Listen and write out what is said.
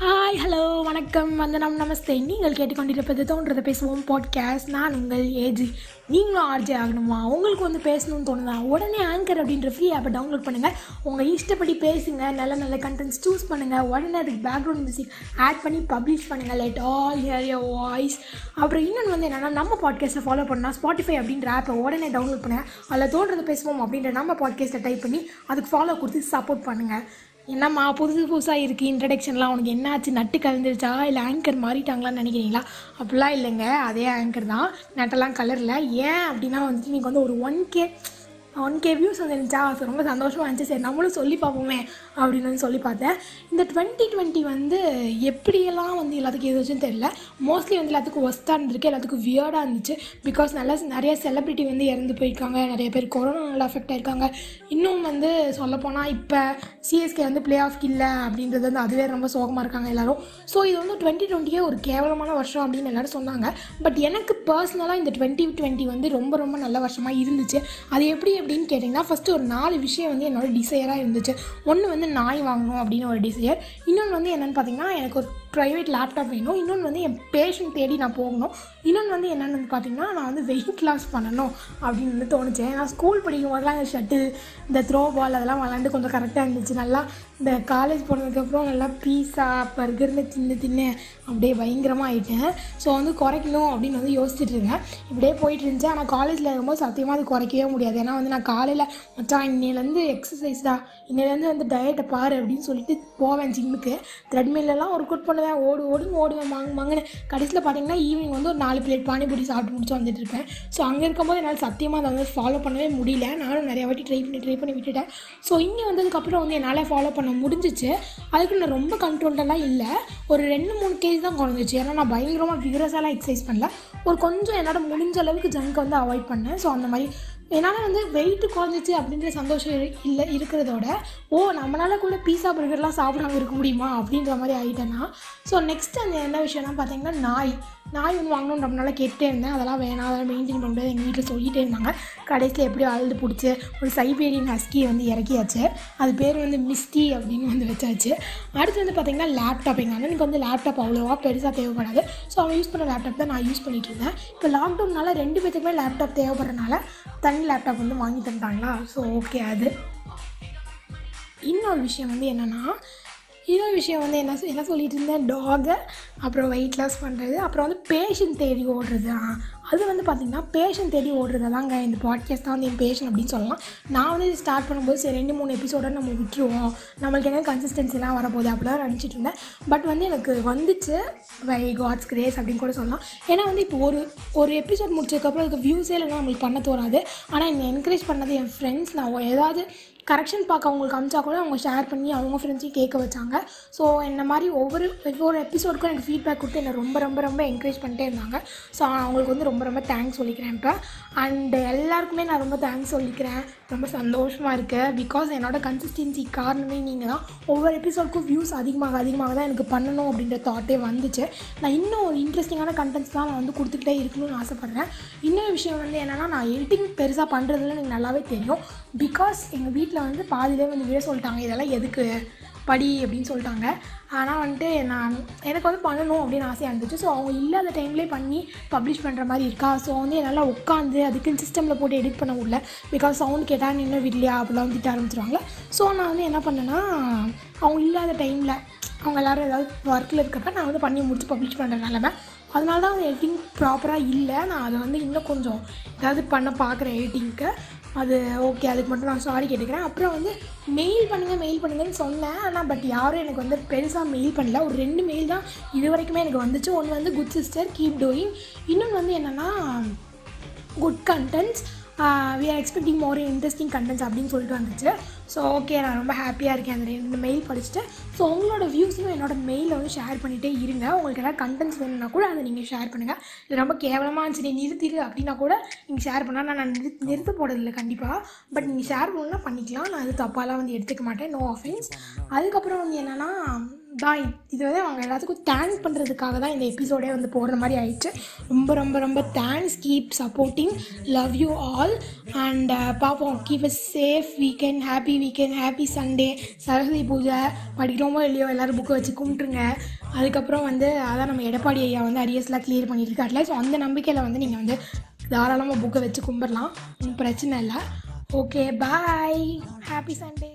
Hi hello வணக்கம். வந்தனம் நமஸ்தே. நீங்கள் கேட்டுக்கொண்டிருப்பது தோன்றதை பேசுவோம் பாட்காஸ்ட் நான் உங்கள் ஏஜி நீங்களும் ஆர்ஜே ஆகணுமா? உங்களுக்கு வந்து பேசணும்னு தோணுதா? உடனே ஆங்கர் அப்படின்ற ஃப்ரீ ஆப்பை டவுன்லோட் பண்ணுங்கள் உங்கள் இஷ்டப்படி பேசுங்க. நல்ல நல்ல கண்டென்ட்ஸ் சூஸ் பண்ணுங்கள் உடனே அதுக்கு பேக்ரவுண்ட் மியூசிக் ஆட் பண்ணி பப்ளிஷ் பண்ணுங்கள் let all hear your voice அப்புறம் இன்னொன்று வந்து என்னென்னா நம்ம பாட்காஸ்ட்டை ஃபாலோ பண்ணால் ஸ்பாட்டிஃபை அப்படின்ற ஆப்பை உடனே டவுன்லோட் பண்ணுங்கள் அதில் தோன்றதை பேசுவோம் அப்படின்ற நம்ம பாட்காஸ்ட்டை டைப் பண்ணி அதுக்கு ஃபாலோ கொடுத்து சப்போர்ட் பண்ணுங்கள் என்னம்மா புதுசு புதுசாக இருக்குது இன்ட்ரடக்ஷன்லாம் உனக்கு என்னாச்சு? நட்டு கலந்துருச்சா? இல்லை ஆங்கர் மாறிட்டாங்களான்னு நினைக்கிறீங்களா? அப்படிலாம் இல்லைங்க. அதே ஆங்கர் தான். நட்டெல்லாம் கலரில் ஏன் அப்படின்னா வந்துட்டு நீங்கள் வந்து ஒரு one K one K views வந்துருந்துச்சா அது ரொம்ப சந்தோஷமாக இருந்துச்சு. சரி நம்மளும் சொல்லி பார்ப்போமே அப்படின்னு வந்து சொல்லி பார்த்தேன். இந்த டுவெண்ட்டி டுவெண்ட்டி வந்து எப்படியெல்லாம் வந்து எல்லாத்துக்கும் எதுச்சுன்னு தெரியல. மோஸ்ட்லி வந்து எல்லாத்துக்கும் ஒஸ்ட்டாக இருந்திருக்கு. எல்லாத்துக்கும் வியர்டாக இருந்துச்சு. பிகாஸ் நல்லா நிறைய செலிப்ரிட்டி வந்து இறந்து போயிருக்காங்க. நிறைய பேர் கொரோனா நல்லா அஃபெக்ட் ஆயிருக்காங்க. இன்னும் வந்து சொல்லப்போனால் இப்போ சிஎஸ்கே வந்து பிளே ஆஃப் இல்லை அப்படின்றது வந்து அதுவே ரொம்ப சோகமாக இருக்காங்க எல்லாரும். ஸோ இது வந்து டுவெண்ட்டி டுவெண்ட்டியே ஒரு கேவலமான வருஷம் அப்படின்னு எல்லாரும் சொன்னாங்க. பட் எனக்கு பர்சனலாக இந்த டுவெண்ட்டி டுவெண்ட்டி வந்து ரொம்ப ரொம்ப நல்ல வருஷமாக இருந்துச்சு. அது எப்படி அப்படின்னு கேட்டிங்கன்னா ஃபஸ்ட்டு ஒரு நாலு விஷயம் வந்து என்னோட டிசையராக இருந்துச்சு. ஒன்று வந்து நாய் வாங்கணும் அப்படின்னு ஒரு டிசையர் இன்னொன்று வந்து என்னென்னு பார்த்தீங்கன்னா எனக்கு ஒரு ப்ரைவேட் லேப்டாப் வேணும். இன்னொன்று வந்து என் பேஷன் தேடி நான் போகணும். இன்னொன்று வந்து என்னென்னு வந்து பார்த்தீங்கன்னா நான் வந்து வெயிட் லாஸ் பண்ணணும் அப்படின்னு வந்து தோணுச்சு. நான் ஸ்கூல் படிக்கும் போதெல்லாம் இந்த ஷட்டில் இந்த த்ரோ பால் அதெல்லாம் விளாண்டு கொஞ்சம் கரெக்டாக இருந்துச்சு. நல்லா இந்த காலேஜ் போனதுக்கப்புறம் நல்லா பீஸா பர்கர்னு தின்னு தின்னு அப்படியே பயங்கரமாக ஆகிட்டேன் ஸோ வந்து குறைக்கணும் அப்படின்னு வந்து யோசிச்சுட்டு இருக்கேன் இப்படியே போயிட்டு இருந்துச்சு. ஆனால் காலேஜில் இருக்கும்போது சத்தியமாக அது குறைக்கவே முடியாது. ஏன்னா வந்து நான் காலையில் மச்சான் இன்னிலேருந்து எக்ஸசைஸ் தான் இன்னையிலேருந்து வந்து டயட்டை பாரு அப்படின்னு சொல்லிட்டு போவேன் ஜிம்முக்கு த்ரெட்மில்லாம் ஒர்க் அவுட் பண்ணுவேன் ஓடு ஓடுன்னு ஓடுவேன். மாங்க மாங்கன்னு கடைசியில் பார்த்தீங்கன்னா ஈவினிங் வந்து ஒரு நாலு பிளேட் பானிபூரி சாப்பிட்டு முடிச்சு வந்துட்டு இருப்பேன் ஸோ அங்கே இருக்கும்போது என்னால் சத்தியமாக அதை வந்து ஃபாலோ பண்ணவே முடியல. நானும் நிறைய வாட்டி ட்ரை பண்ணி ட்ரை பண்ணி விட்டுட்டேன். ஸோ இங்கே வந்ததுக்கப்புறம் வந்து என்னால் ஃபாலோ பண்ண முடிஞ்சிச்சு. அதுக்கு நான் ரொம்ப கண்ட்ரோல்டெல்லாம் இல்லை. ஒரு ரெண்டு மூணு கேஜி தான் குறைஞ்சிச்சு. ஏன்னா நான் பயங்கரமாக விகரஸாலாம் எக்ஸசைஸ் பண்ணல. ஒரு கொஞ்சம் என்னால் முடிஞ்ச அளவுக்கு ஜங்கை வந்து அவாய்ட் பண்ணேன். ஸோ அந்த மாதிரி என்னால் வந்து வெயிட்டு குறைஞ்சிச்சு அப்படின்ற சந்தோஷம் இல்லை இருக்கிறதோட ஓ நம்மளால் கூட பீஸா பர்கர்லாம் சாப்பிடாம இருக்க முடியுமா அப்படின்ற மாதிரி ஆகிட்டேன்னா ஸோ நெக்ஸ்ட் அந்த என்ன விஷயம்னா பார்த்தீங்கன்னா நாய். நாய் வந்து வாங்கணும்னு ரொம்ப நாளாக கேட்டே இருந்தேன். அதெல்லாம் வேணாம். அதெல்லாம் மெயின்டைன் பண்ண முடியாது எங்கள் வீட்டில் சொல்லிகிட்டே இருந்தாங்க. கடைசியில் எப்படியோ அழுது பிடிச்சி ஒரு சைபேரியன் ஹஸ்கியை வந்து இறக்கியாச்சு. அது பேர் வந்து மிஸ்டி அப்படின்னு வந்து வச்சாச்சு. அடுத்து வந்து பார்த்திங்கன்னா லேப்டாப் எங்கள் அண்ணனுக்கு வந்து லேப்டாப் அவ்வளோவா பெருசாக தேவைப்படாது. ஸோ அவன் யூஸ் பண்ண லேப்டாப் தான் நான் யூஸ் பண்ணிகிட்டு இருந்தேன். இப்போ லாக்டவுன்னால ரெண்டு பேத்துக்குமே லேப்டாப் தேவைப்படுறனால தனி லேப்டாப் வந்து வாங்கி தந்துட்டாங்களா? ஸோ ஓகே அது. இன்னொரு விஷயம் வந்து என்னென்னா இன்னொரு விஷயம் வந்து என்ன என்ன சொல்லிட்டு இருந்தேன் டாகை அப்புறம் வெயிட் லாஸ் பண்ணுறது அப்புறம் வந்து பேஷன் தேடி ஓடுறது. அது வந்து பார்த்திங்கன்னா பேஷன் தேடி ஓடுறது தாங்க இந்த பாட்காஸ்ட் தான் வந்து என் பேஷன் அப்படின்னு சொல்லலாம். நான் வந்து இது ஸ்டார்ட் பண்ணும்போது சரி ரெண்டு மூணு எபிசோட நம்ம விட்டுருவோம். நம்மளுக்கு என்ன கன்சிஸ்டன்சிலாம் வரப்போகுது அப்படிலாம் நினச்சிட்டு இருந்தேன். பட் வந்து எனக்கு வந்துச்சு வை காட்ஸ் கிரேஸ் அப்படின்னு கூட சொல்லலாம். ஏன்னா வந்து இப்போ ஒரு ஒரு எபிசோட் முடிச்சதுக்கப்புறம் அதுக்கு வியூஸே இல்லைன்னா நம்மளுக்கு பண்ண தோறாது ஆனால் என்னை என்கரேஜ் பண்ணது என் ஃப்ரெண்ட்ஸ் நான் ஏதாவது கரெக்ஷன் பார்க்க அவங்களுக்கு அமிச்சா கூட அவங்க ஷேர் பண்ணி அவங்க ஃப்ரெண்ட்ஸையும் கேட்க வச்சாங்க. ஸோ என்ன மாதிரி ஒவ்வொரு ஒவ்வொரு எபிசோடுக்கும் எனக்கு ஃபீட்பேக் கொடுத்து என்னை ரொம்ப ரொம்ப ரொம்ப என்கரேஜ் பண்ணிட்டே இருந்தாங்க. ஸோ அவங்களுக்கு வந்து ரொம்ப ரொம்ப தேங்க்ஸ் சொல்லிக்கிறேன் இப்போ. அண்டு எல்லாருக்குமே நான் ரொம்ப தேங்க்ஸ் சொல்லிக்கிறேன். ரொம்ப சந்தோஷமாக இருக்குது பிகாஸ் என்னோட கன்சிஸ்டன்சி காரணமே நீங்கள் தான். ஒவ்வொரு எபிசோடுக்கும் வியூஸ் அதிகமாக அதிகமாக தான் எனக்கு பண்ணணும் அப்படின்ற தாட்டே வந்துச்சு. நான் இன்னும் ஒரு இன்ட்ரெஸ்டிங்கான கண்டென்ட்ஸ் தான் நான் வந்து கொடுத்துக்கிட்டே இருக்கணும்னு ஆசைப்பட்றேன். இன்னொரு விஷயம் வந்து என்னென்னா நான் எடிட்டிங் பெருசாக பண்ணுறதுல எனக்கு நல்லாவே தெரியும். பிகாஸ் எங்கள் வீட்டில் வந்து பாதியிலே வந்து விட சொல்லிட்டாங்க. இதெல்லாம் எதுக்கு? படி அப்படின்னு சொல்லிட்டாங்க. ஆனால் வந்துட்டு நான் எனக்கு வந்து பண்ணணும் அப்படின்னு ஆசையாக இருந்துச்சு. ஸோ அவங்க இல்லாத டைம்லேயே பண்ணி பப்ளிஷ் பண்ணுற மாதிரி இருக்கா? ஸோ வந்து என்னால் உட்காந்து அதுக்குன்னு சிஸ்டமில் போட்டு எடிட் பண்ண முடியல. பிகாஸ் சவுண்ட் கேட்டால் நின்று வீட்லையா? அப்படிலாம் திட்ட ஆரம்பிச்சிருவாங்க ஸோ நான் வந்து என்ன பண்ணேன்னா அவங்க இல்லாத டைமில் அவங்க எல்லோரும் ஏதாவது ஒர்க்கில் இருக்கப்ப நான் வந்து பண்ணி முடித்து பப்ளிஷ் பண்ணுற நிலமை. அதனால தான் எடிட்டிங் ப்ராப்பராக இல்லை. நான் அதை வந்து இன்னும் கொஞ்சம் ஏதாவது பண்ண பார்க்குறேன் எடிட்டிங்க்கு அது ஓகே அதுக்கு மட்டும் நான் சாரி கேட்டுக்கிறேன். அப்புறம் வந்து மெயில் பண்ணுங்கள் மெயில் பண்ணுங்கன்னு சொன்னேன். ஆனால் பட் யாரும் எனக்கு வந்து பெருசாக மெயில் பண்ணல. ஒரு ரெண்டு மெயில் தான் இது வரைக்குமே எனக்கு வந்துச்சு. ஒன்று வந்து குட் சிஸ்டர் கீப் டூயிங் இன்னொன்று வந்து என்னென்னா good contents we are expecting more interesting contents அப்படின்னு சொல்லிட்டு வந்துச்சு. ஸோ ஓகே நான் ரொம்ப ஹாப்பியாக இருக்கேன். அந்த ரெண்டு மெயில் படிச்சுட்டு. ஸோ உங்களோட வியூஸையும் என்னோட மெயிலில் வந்து ஷேர் பண்ணிகிட்டே இருங்க. உங்களுக்கு ஏதாவது கண்டென்ட்ஸ் வேணும்னா கூட அதை நீங்கள் ஷேர் பண்ணுங்கள் இது ரொம்ப கேவலமாக இருந்துச்சு. நீ நிறுத்திடு அப்படின்னா கூட நீங்கள் ஷேர் பண்ணால் நான் நான் நிறுத்த நிறுத்த போகிறதில்ல கண்டிப்பாக பட் நீங்கள் ஷேர் பண்ணணும்னா பண்ணிக்கலாம். நான் அது தப்பாலாம் வந்து எடுத்துக்க மாட்டேன். நோ ஆஃபென்ஸ் அதுக்கப்புறம் வந்து என்னென்னா தான் இது வந்து அவங்க எல்லாத்துக்கும் தேங்க்ஸ் பண்ணுறதுக்காக தான் இந்த எபிசோடே வந்து போடுற மாதிரி ஆயிடுச்சு. ரொம்ப ரொம்ப ரொம்ப thanks keep supporting love you all and பார்ப்போம் keep a safe weekend happy weekend happy Sunday Saraswati Puja. படிக்கிறோமோ இல்லையோ எல்லோரும் புக்கை வச்சு கும்பிட்டுருங்க. அதுக்கப்புறம் வந்து அதான் நம்ம எடப்பாடி ஐயா வந்து அரியர்ஸ்லாம் கிளியர் பண்ணிட்டு அட்லீஸ்ட் அந்த நம்பிக்கையில் வந்து நீங்கள் வந்து தாராளமாக புக்கை வச்சு கும்பிடலாம். ஒன்றும் பிரச்சனை இல்லை. Okay bye happy Sunday